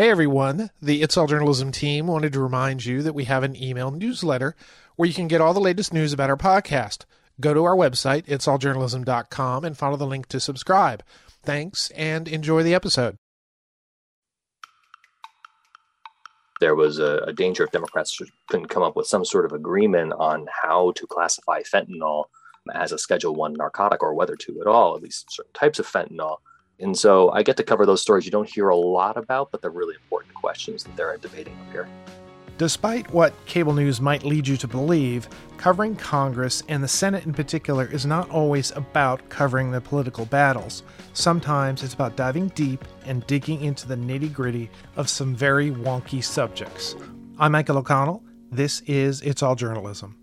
Hey everyone, the It's All Journalism team wanted to remind you that we have an email newsletter where you can get all the latest news about our podcast. Go to our website, itsalljournalism.com, and follow the link to subscribe. Thanks and enjoy the episode. There was a, a danger if Democrats couldn't come up with some sort of agreement on how to classify fentanyl as a Schedule One narcotic or whether to at all, at least certain types of fentanyl. And so I get to cover those stories you don't hear a lot about, but they're really important questions that they're debating up here. Despite what cable news might lead you to believe, covering Congress and the Senate in particular is not always about covering the political battles. Sometimes it's about diving deep and digging into the nitty gritty of some very wonky subjects. I'm Michael O'Connell. This is It's All Journalism.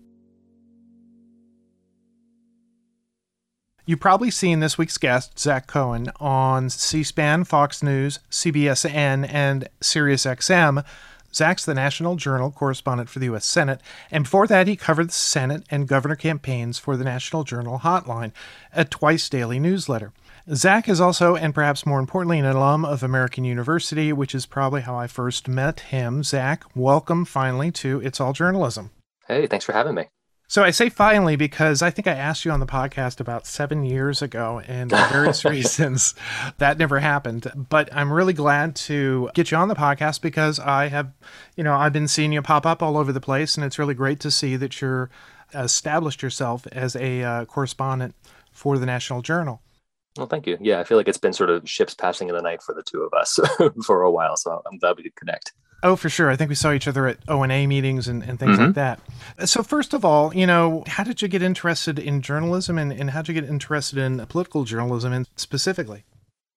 You've probably seen this week's guest, Zach Cohen, on C-SPAN, Fox News, CBSN, and SiriusXM. Zach's the National Journal correspondent for the U.S. Senate, and before that, he covered the Senate and governor campaigns for the National Journal Hotline, a twice daily newsletter. Zach is also, and perhaps more importantly, an alum of American University, which is probably how I first met him. Zach, welcome finally to It's All Journalism. Hey, thanks for having me. So I say finally because I think I asked you on the podcast about seven years ago, and for various reasons that never happened. But I'm really glad to get you on the podcast because I have, you know, I've been seeing you pop up all over the place, and it's really great to see that you're established yourself as a uh, correspondent for the National Journal. Well, thank you. Yeah, I feel like it's been sort of ships passing in the night for the two of us for a while, so I'm glad we could connect. Oh, for sure. I think we saw each other at ONA meetings and, and things mm-hmm. like that. So, first of all, you know, how did you get interested in journalism, and, and how did you get interested in political journalism, and specifically?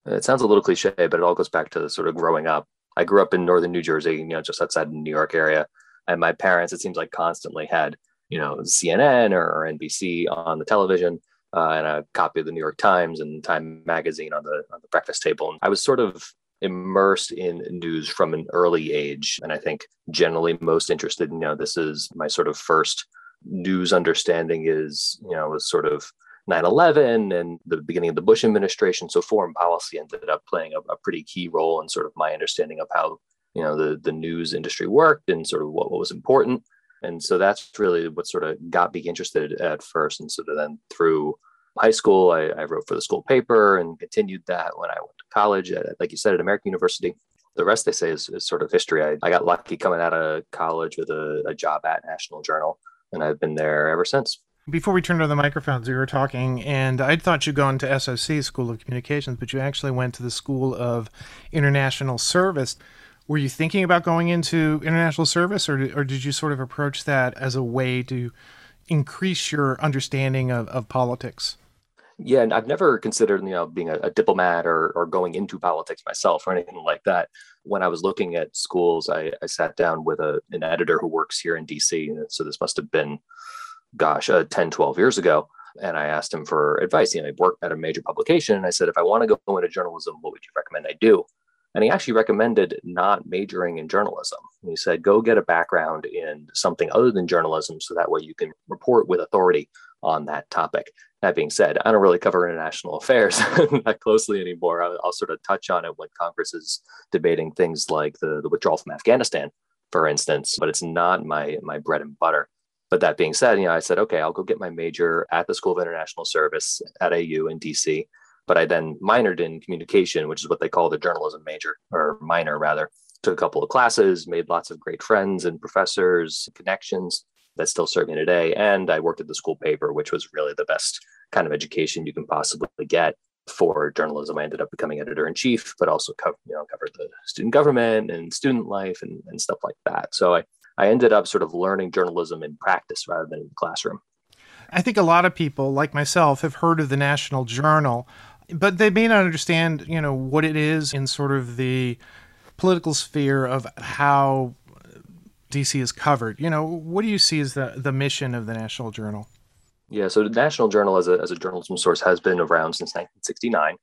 It sounds a little cliche, but it all goes back to sort of growing up. I grew up in northern New Jersey, you know, just outside the New York area, and my parents, it seems like, constantly had you know CNN or, or NBC on the television. Uh, and a copy of the New York Times and Time Magazine on the on the breakfast table. And I was sort of immersed in news from an early age. And I think generally most interested, you know, this is my sort of first news understanding is, you know, was sort of 9-11 and the beginning of the Bush administration. So foreign policy ended up playing a, a pretty key role in sort of my understanding of how, you know, the, the news industry worked and sort of what, what was important. And so that's really what sort of got me interested at first. And sort of then through high school, I, I, wrote for the school paper and continued that when I went to college, at, like you said, at American University. The rest they say is, is sort of history. I, I, got lucky coming out of college with a, a job at National Journal, and I've been there ever since. Before we turned on the microphones, we were talking, and I thought you'd gone to SOC, School of Communications, but you actually went to the School of International Service. Were you thinking about going into international service, or, or did you sort of approach that as a way to increase your understanding of, of politics? Yeah, and I've never considered, you know, being a, a, diplomat or, or going into politics myself or anything like that. When I was looking at schools, I, I sat down with a, an editor who works here in DC. So this must have been, gosh, uh, 10, 12 years ago. And I asked him for advice. You know, I worked at a major publication. And I said, if I want to go into journalism, what would you recommend I do? And he actually recommended not majoring in journalism. He said, go get a background in something other than journalism so that way you can report with authority on that topic. That being said, I don't really cover international affairs that closely anymore. I'll, I'll, sort of touch on it when Congress is debating things like the, the withdrawal from Afghanistan, for instance, but it's not my, my bread and butter. But that being said, you know, I said, okay, I'll go get my major at the School of International Service at AU in DC. But I then minored in communication, which is what they call the journalism major or minor rather. Took a couple of classes, made lots of great friends and professors, connections that still serve me today. And I worked at the school paper, which was really the best kind of education you can possibly get for journalism. I ended up becoming editor in chief, but also co- you know covered the student government and student life and, and stuff like that. So I, I ended up sort of learning journalism in practice rather than in the classroom. I think a lot of people, like myself, have heard of the National Journal, but they may not understand, you know, what it is in sort of the political sphere of how DC is covered. You know, what do you see as the, the mission of the National Journal? Yeah, so the National Journal as a, as a journalism source has been around since 1969.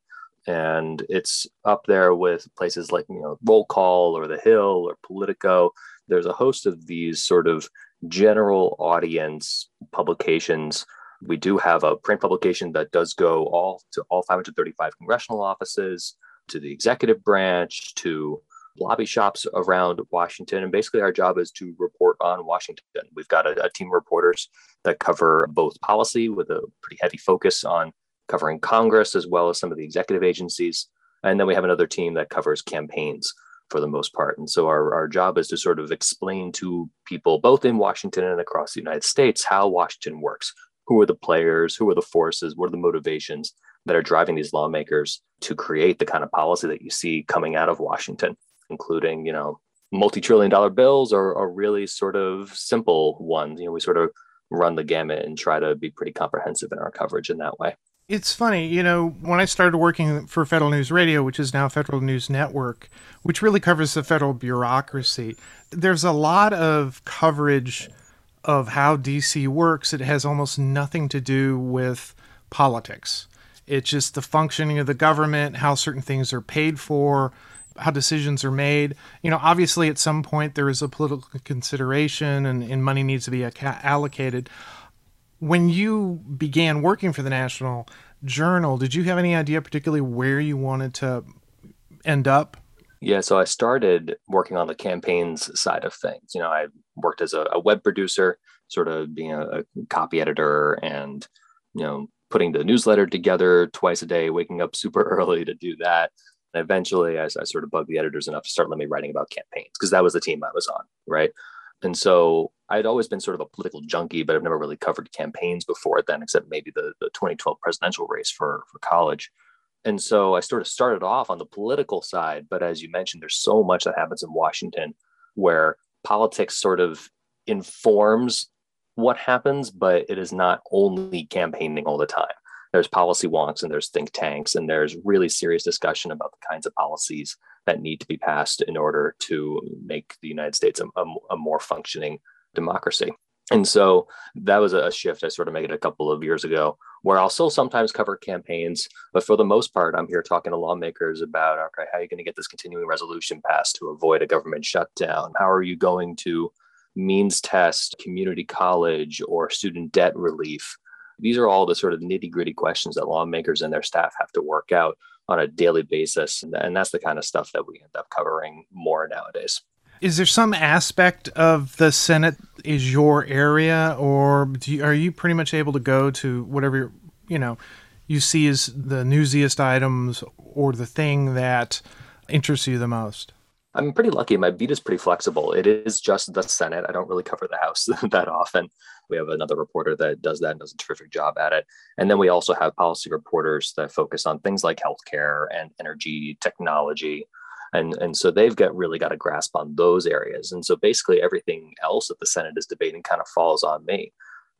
And it's up there with places like, you know, Roll Call or The Hill or Politico. There's a host of these sort of general audience publications. We do have a print publication that does go all to all 535 congressional offices, to the executive branch, to lobby shops around Washington. And basically, our job is to report on Washington. We've got a, a team of reporters that cover both policy with a pretty heavy focus on covering Congress as well as some of the executive agencies. And then we have another team that covers campaigns for the most part. And so our, our job is to sort of explain to people, both in Washington and across the United States, how Washington works. Who are the players? Who are the forces? What are the motivations that are driving these lawmakers to create the kind of policy that you see coming out of Washington, including, you know, multi-trillion dollar bills or, or really sort of simple ones. You know, we sort of run the gamut and try to be pretty comprehensive in our coverage in that way. It's funny, you know, when I started working for Federal News Radio, which is now Federal News Network, which really covers the federal bureaucracy, there's a lot of coverage of how DC works. It has almost nothing to do with politics. It's just the functioning of the government, how certain things are paid for, how decisions are made. You know, obviously, at some point there is a political consideration and, and money needs to be allocated. When you began working for the National Journal, did you have any idea, particularly where you wanted to end up? Yeah, so I started working on the campaigns side of things. You know, I worked as a, a web producer, sort of being a, a copy editor and, you know, putting the newsletter together twice a day, waking up super early to do that. And eventually, I, I sort of bugged the editors enough to start letting me writing about campaigns because that was the team I was on, right? And so I'd always been sort of a political junkie, but I've never really covered campaigns before then, except maybe the, the 2012 presidential race for, for college. And so I sort of started off on the political side. But as you mentioned, there's so much that happens in Washington where politics sort of informs what happens, but it is not only campaigning all the time. There's policy wonks and there's think tanks, and there's really serious discussion about the kinds of policies that need to be passed in order to make the United States a, a, a more functioning democracy. And so that was a shift I sort of made a couple of years ago, where I'll still sometimes cover campaigns, but for the most part, I'm here talking to lawmakers about okay, how are you going to get this continuing resolution passed to avoid a government shutdown? How are you going to means test community college or student debt relief? These are all the sort of nitty gritty questions that lawmakers and their staff have to work out on a daily basis. And that's the kind of stuff that we end up covering more nowadays. Is there some aspect of the Senate is your area, or you, are you pretty much able to go to whatever you know you see as the newsiest items or the thing that interests you the most? I'm pretty lucky. My beat is pretty flexible. It is just the Senate. I don't really cover the House that often. We have another reporter that does that and does a terrific job at it. And then we also have policy reporters that focus on things like healthcare and energy technology and and so they've got really got a grasp on those areas and so basically everything else that the senate is debating kind of falls on me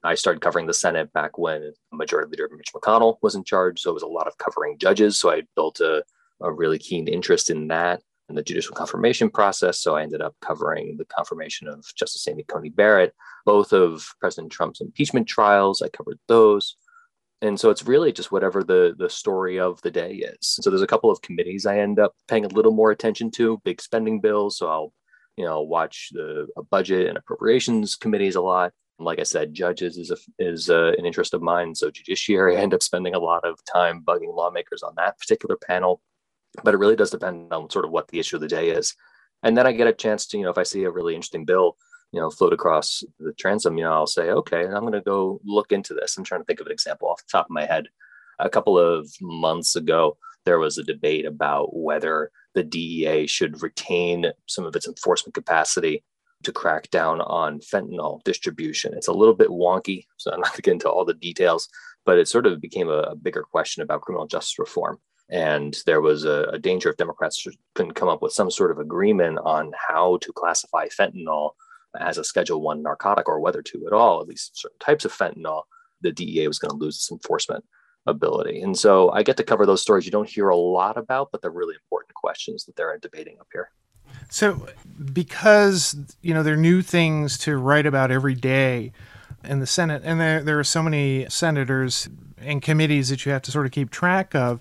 i started covering the senate back when majority leader mitch mcconnell was in charge so it was a lot of covering judges so i built a, a really keen interest in that and the judicial confirmation process so i ended up covering the confirmation of justice amy coney barrett. Both of president trump's impeachment trials i covered those. And so it's really just whatever the the story of the day is. So there's a couple of committees i end up paying a little more attention to big spending bills. So i'll you know watch the budget and appropriations committees a lot. Like i said judges is a, is a, an interest of mine. So judiciary i end up spending a lot of time bugging lawmakers on that particular panel but it really does depend on sort of what the issue of the day is. And then i get a chance to you know if i see a really interesting bill you know float across the transom you know i'll say okay i'm going to go look into this. I'm trying to think of an example off the top of my head. A couple of months ago there was a debate about whether the dea should retain some of its enforcement capacity to crack down on fentanyl distribution. It's a little bit wonky so i'm not going to get into all the details but it sort of became a, a bigger question about criminal justice reform and there was a, a danger if democrats couldn't come up with some sort of agreement on how to classify fentanyl as a Schedule One narcotic or whether to at all, at least certain types of fentanyl, the DEA was going to lose its enforcement ability. And so I get to cover those stories you don't hear a lot about, but they're really important questions that they're debating up here. So, because you know there are new things to write about every day in the Senate, and there there are so many senators and committees that you have to sort of keep track of.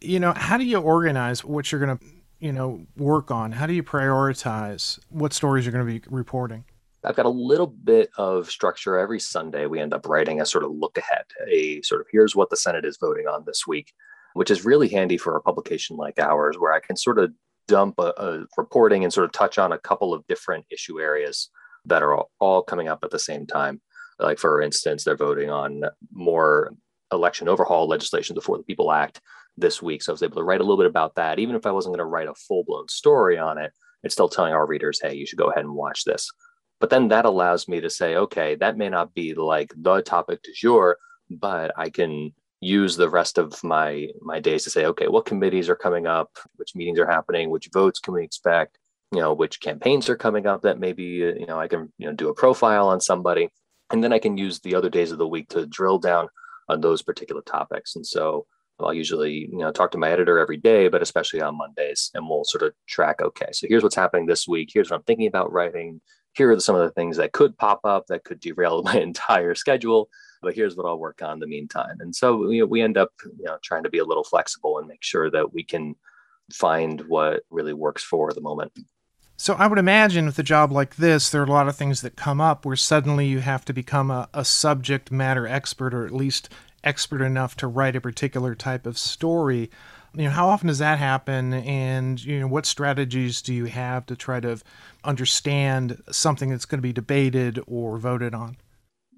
You know, how do you organize what you're going to you know work on? How do you prioritize what stories you're going to be reporting? I've got a little bit of structure every Sunday. We end up writing a sort of look ahead, a sort of here's what the Senate is voting on this week, which is really handy for a publication like ours, where I can sort of dump a, a, reporting and sort of touch on a couple of different issue areas that are all, all coming up at the same time. Like, for instance, they're voting on more election overhaul legislation the For the People Act this week. So I was able to write a little bit about that. Even if I wasn't going to write a full blown story on it, it's still telling our readers, hey, you should go ahead and watch this. But then that allows me to say, okay, that may not be like the topic du jour, but I can use the rest of my my days to say, okay, what committees are coming up, which meetings are happening, which votes can we expect, you know, which campaigns are coming up that maybe uh, you know I can you know do a profile on somebody, and then I can use the other days of the week to drill down on those particular topics. And so I'll usually, you know, talk to my editor every day, but especially on Mondays, and we'll sort of track, okay, so here's what's happening this week. Here's what I'm thinking about writing. Here are some of the things that could pop up that could derail my entire schedule, but here's what I'll work on in the meantime. And so you know, we end up, you know, trying to be a little flexible and make sure that we can find what really works for the moment. So I would imagine with a job like this, there are a lot of things that come up where suddenly you have to become a, a subject matter expert or at least expert enough to write a particular type of story. You know, how often does that happen? And, you know, what strategies do you have to try to understand something that's going to be debated or voted on?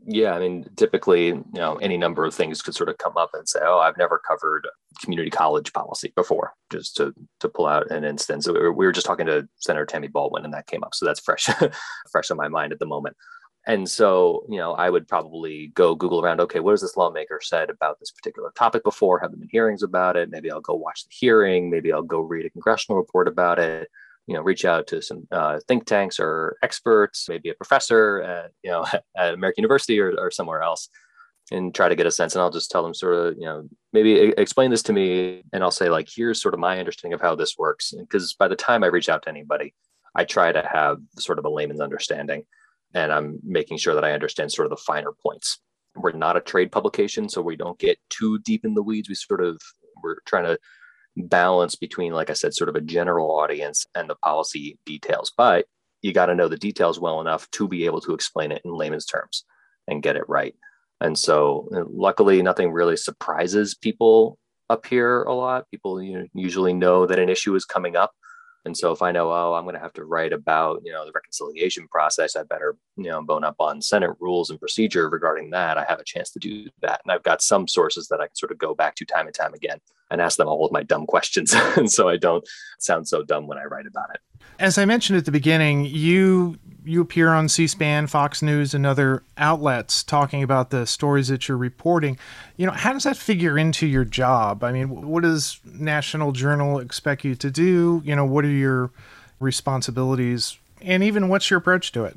Yeah, I mean, typically, you know, any number of things could sort of come up and say, "Oh, I've never covered community college policy before." Just to to pull out an instance, we were just talking to Senator Tammy Baldwin, and that came up, so that's fresh, fresh on my mind at the moment. And so, you know, I would probably go Google around. Okay, what has this lawmaker said about this particular topic before? Have there been hearings about it? Maybe I'll go watch the hearing. Maybe I'll go read a congressional report about it you know reach out to some uh, think tanks or experts maybe a professor at you know at american university or, or somewhere else and try to get a sense and i'll just tell them sort of you know maybe explain this to me and i'll say like here's sort of my understanding of how this works because by the time i reach out to anybody i try to have sort of a layman's understanding and i'm making sure that i understand sort of the finer points we're not a trade publication so we don't get too deep in the weeds we sort of we're trying to balance between, like I said, sort of a general audience and the policy details. But you got to know the details well enough to be able to explain it in layman's terms and get it right. And so, uh, luckily, nothing really surprises people up here a lot. People you know, usually know that an issue is coming up and so if I know, oh, I'm going to have to write about, you know, the reconciliation process, I better, you know, bone up on Senate rules and procedure regarding that. I have a chance to do that. And I've got some sources that I can sort of go back to time and time again and ask them all of my dumb questions. and so I don't sound so dumb when I write about it. As I mentioned at the beginning, you you appear on C-SPAN, Fox News, and other outlets talking about the stories that you're reporting. You know, how does that figure into your job? I mean, what does National Journal expect you to do? You know, what are your responsibilities, and even what's your approach to it?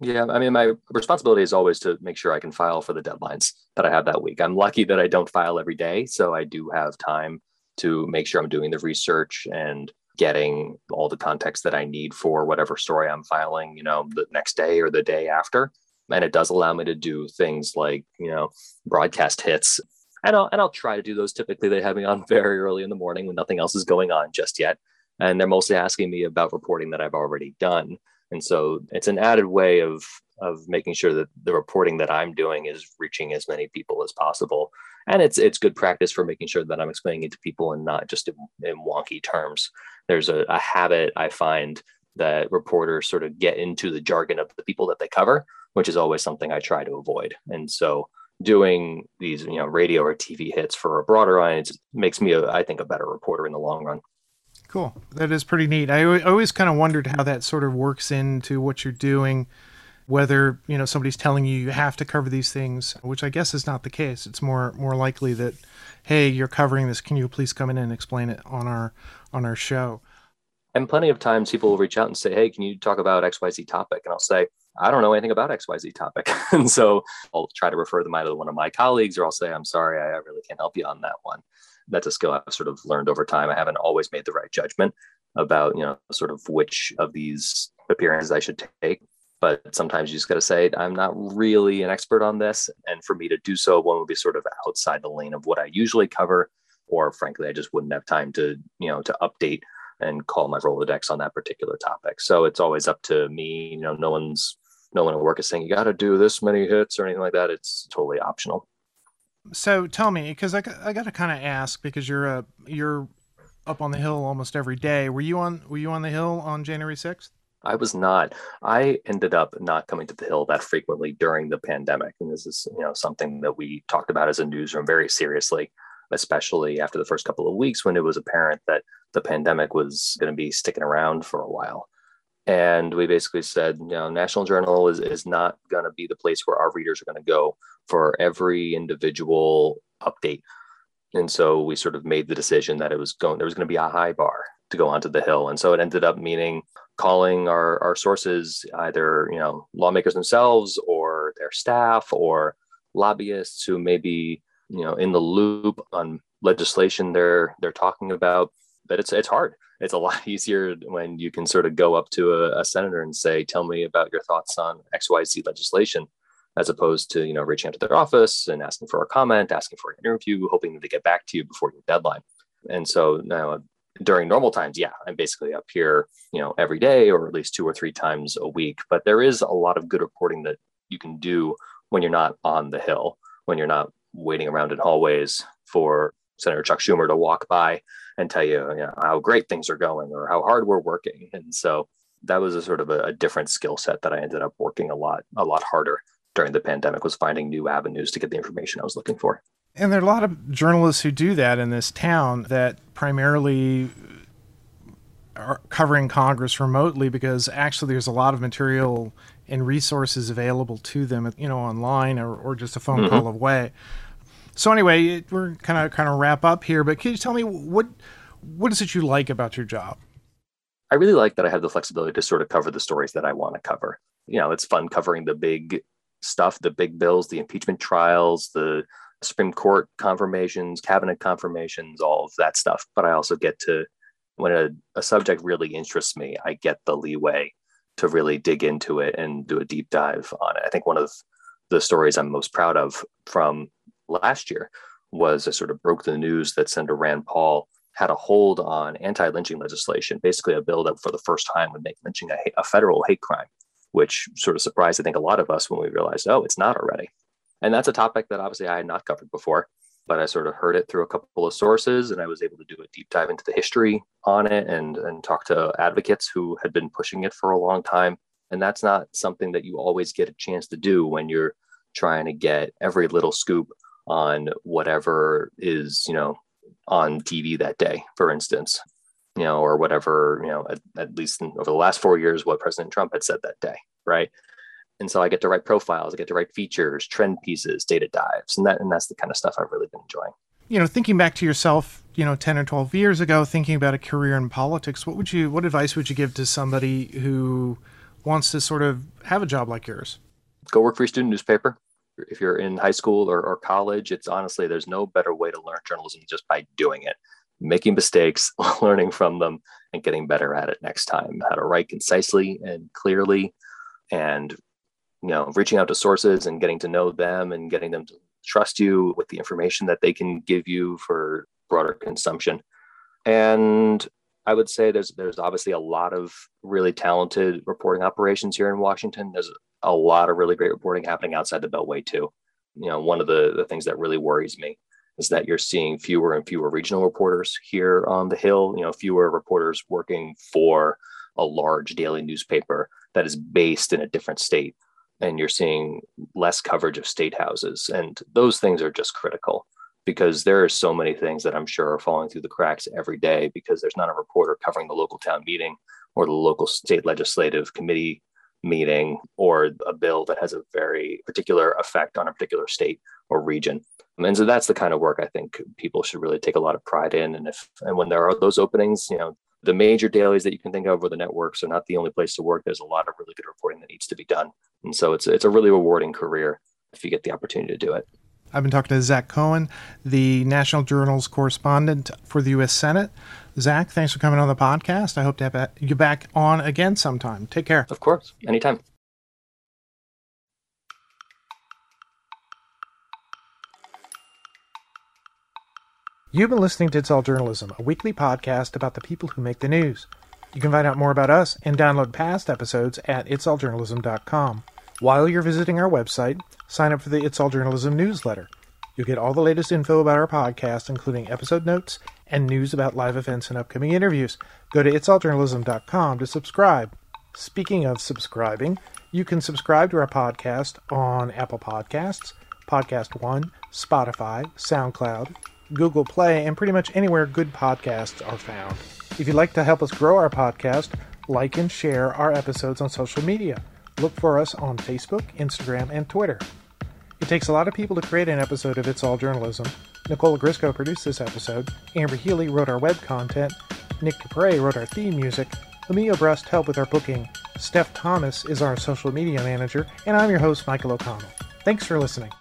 Yeah, I mean, my responsibility is always to make sure I can file for the deadlines that I have that week. I'm lucky that I don't file every day, so I do have time to make sure I'm doing the research and getting all the context that I need for whatever story I'm filing, you know, the next day or the day after. And it does allow me to do things like, you know, broadcast hits. And I'll, and I'll try to do those. Typically, they have me on very early in the morning when nothing else is going on just yet. And they're mostly asking me about reporting that I've already done. And so it's an added way of of making sure that the reporting that I'm doing is reaching as many people as possible. And it's it's good practice for making sure that I'm explaining it to people and not just in, in wonky terms there's a, a habit I find that reporters sort of get into the jargon of the people that they cover, which is always something I try to avoid. And so doing these, you know, radio or TV hits for a broader audience makes me, a, I think, a better reporter in the long run. Cool. That is pretty neat. I always kind of wondered how that sort of works into what you're doing, whether, you know, somebody's telling you you have to cover these things, which I guess is not the case. It's more more likely that hey, you're covering this. Can you please come in and explain it on our on our show? And plenty of times people will reach out and say, hey, can you talk about XYZ topic? And I'll say, I don't know anything about XYZ topic. and so I'll try to refer them either to one of my colleagues or I'll say, I'm sorry, I really can't help you on that one. That's a skill I've sort of learned over time. I haven't always made the right judgment about, you know, sort of which of these appearances I should take but sometimes you just got to say i'm not really an expert on this. And for me to do so one would be sort of outside the lane of what i usually cover or frankly i just wouldn't have time to you know to update and call my rolodex on that particular topic. So it's always up to me you know no one's no one at work is saying you got to do this many hits or anything like that. It's totally optional so tell me because i, I got to kind of ask because you're a you're up on the Hill almost every day. Were you on Were you on the Hill on January sixth? I was not. I ended up not coming to the Hill that frequently during the pandemic, and this is you know something that we talked about as a newsroom very seriously, especially after the first couple of weeks when it was apparent that the pandemic was going to be sticking around for a while. And we basically said, you know, National Journal is, is not going to be the place where our readers are going to go for every individual update. And so we sort of made the decision that it was going, there was going to be a high bar to go onto the Hill. And so it ended up meaning calling our, our sources, either, you know, lawmakers themselves or their staff or lobbyists who may be, you know, in the loop on legislation they're, they're talking about. But it's, it's hard it's a lot easier when you can sort of go up to a, a, senator and say, "Tell me about your thoughts on X, Y, Z legislation," as opposed to you know reaching out to their office and asking for a comment, asking for an interview, hoping that they get back to you before your deadline. And so now during normal times, yeah, I'm basically up here, you know, every day or at least two or three times a week. But there is a lot of good reporting that you can do when you're not on the hill, when you're not waiting around in hallways for Senator Chuck Schumer to walk by and tell you, you know, how great things are going or how hard we're working. And so that was a sort of a, a different skill set that I ended up working a lot, a lot harder during the pandemic was finding new avenues to get the information I was looking for. And there are a lot of journalists who do that in this town that primarily are covering Congress remotely because actually there's a lot of material and resources available to them, you know, online or, or just a phone mm-hmm. call away. So anyway, we're kind of kind of wrap up here, but can you tell me what what is it you like about your job? I really like that I have the flexibility to sort of cover the stories that I want to cover. You know, it's fun covering the big stuff, the big bills, the impeachment trials, the Supreme Court confirmations, cabinet confirmations, all of that stuff. But I also get to, when a, a subject really interests me, I get the leeway to really dig into it and do a deep dive on it. I think one of the stories I'm most proud of from last year was I sort of broke the news that Senator Rand Paul had a hold on anti-lynching legislation, basically a bill that for the first time would make lynching a, a, federal hate crime, which sort of surprised I think a lot of us when we realized, oh, it's not already. And that's a topic that obviously I had not covered before, but I sort of heard it through a couple of sources, and I was able to do a deep dive into the history on it and and talk to advocates who had been pushing it for a long time. And that's not something that you always get a chance to do when you're trying to get every little scoop on whatever is you know on TV that day, for instance, you know, or whatever you know at, at least in, over the last four years what President Trump had said that day, right? And so I get to write profiles, I get to write features, trend pieces, data dives, and that and that's the kind of stuff I've really been enjoying. You know, thinking back to yourself, you know, ten or twelve years ago, thinking about a career in politics, what would you, what advice would you give to somebody who wants to sort of have a job like yours? Go work for your student newspaper if you're in high school or, or college, it's honestly, there's no better way to learn journalism just by doing it, making mistakes, learning from them, and getting better at it next time. How to write concisely and clearly, and you know, reaching out to sources and getting to know them and getting them to trust you with the information that they can give you for broader consumption. And I would say there's there's obviously a lot of really talented reporting operations here in Washington. There's a lot of really great reporting happening outside the Beltway too. You know, one of the, the things that really worries me is that you're seeing fewer and fewer regional reporters here on the Hill. You know, fewer reporters working for a large daily newspaper that is based in a different state, and you're seeing less coverage of state houses, and those things are just critical because there are so many things that I'm sure are falling through the cracks every day because there's not a reporter covering the local town meeting or the local state legislative committee meeting or a bill that has a very particular effect on a particular state or region. Um, and so that's the kind of work I think people should really take a lot of pride in. And if and when there are those openings, you know, the major dailies that you can think of or the networks are not the only place to work. There's a lot of really good reporting that needs to be done. And so it's it's a really rewarding career if you get the opportunity to do it. I've been talking to Zach Cohen, the National Journal's correspondent for the U.S. Senate. Zach, thanks for coming on the podcast. I hope to have you back on again sometime. Take care. Of course, anytime. You've been listening to It's All Journalism, a weekly podcast about the people who make the news. You can find out more about us and download past episodes at itsalljournalism.com. While you're visiting our website, sign up for the It's All Journalism newsletter. You'll get all the latest info about our podcast, including episode notes and news about live events and upcoming interviews. Go to itsalljournalism.com to subscribe. Speaking of subscribing, you can subscribe to our podcast on Apple Podcasts, Podcast One, Spotify, SoundCloud, Google Play, and pretty much anywhere good podcasts are found. If you'd like to help us grow our podcast, like and share our episodes on social media. Look for us on Facebook, Instagram, and Twitter. It takes a lot of people to create an episode of It's All Journalism. Nicola Grisco produced this episode, Amber Healy wrote our web content, Nick Capre wrote our theme music, Emilio Brust helped with our booking, Steph Thomas is our social media manager, and I'm your host, Michael O'Connell. Thanks for listening.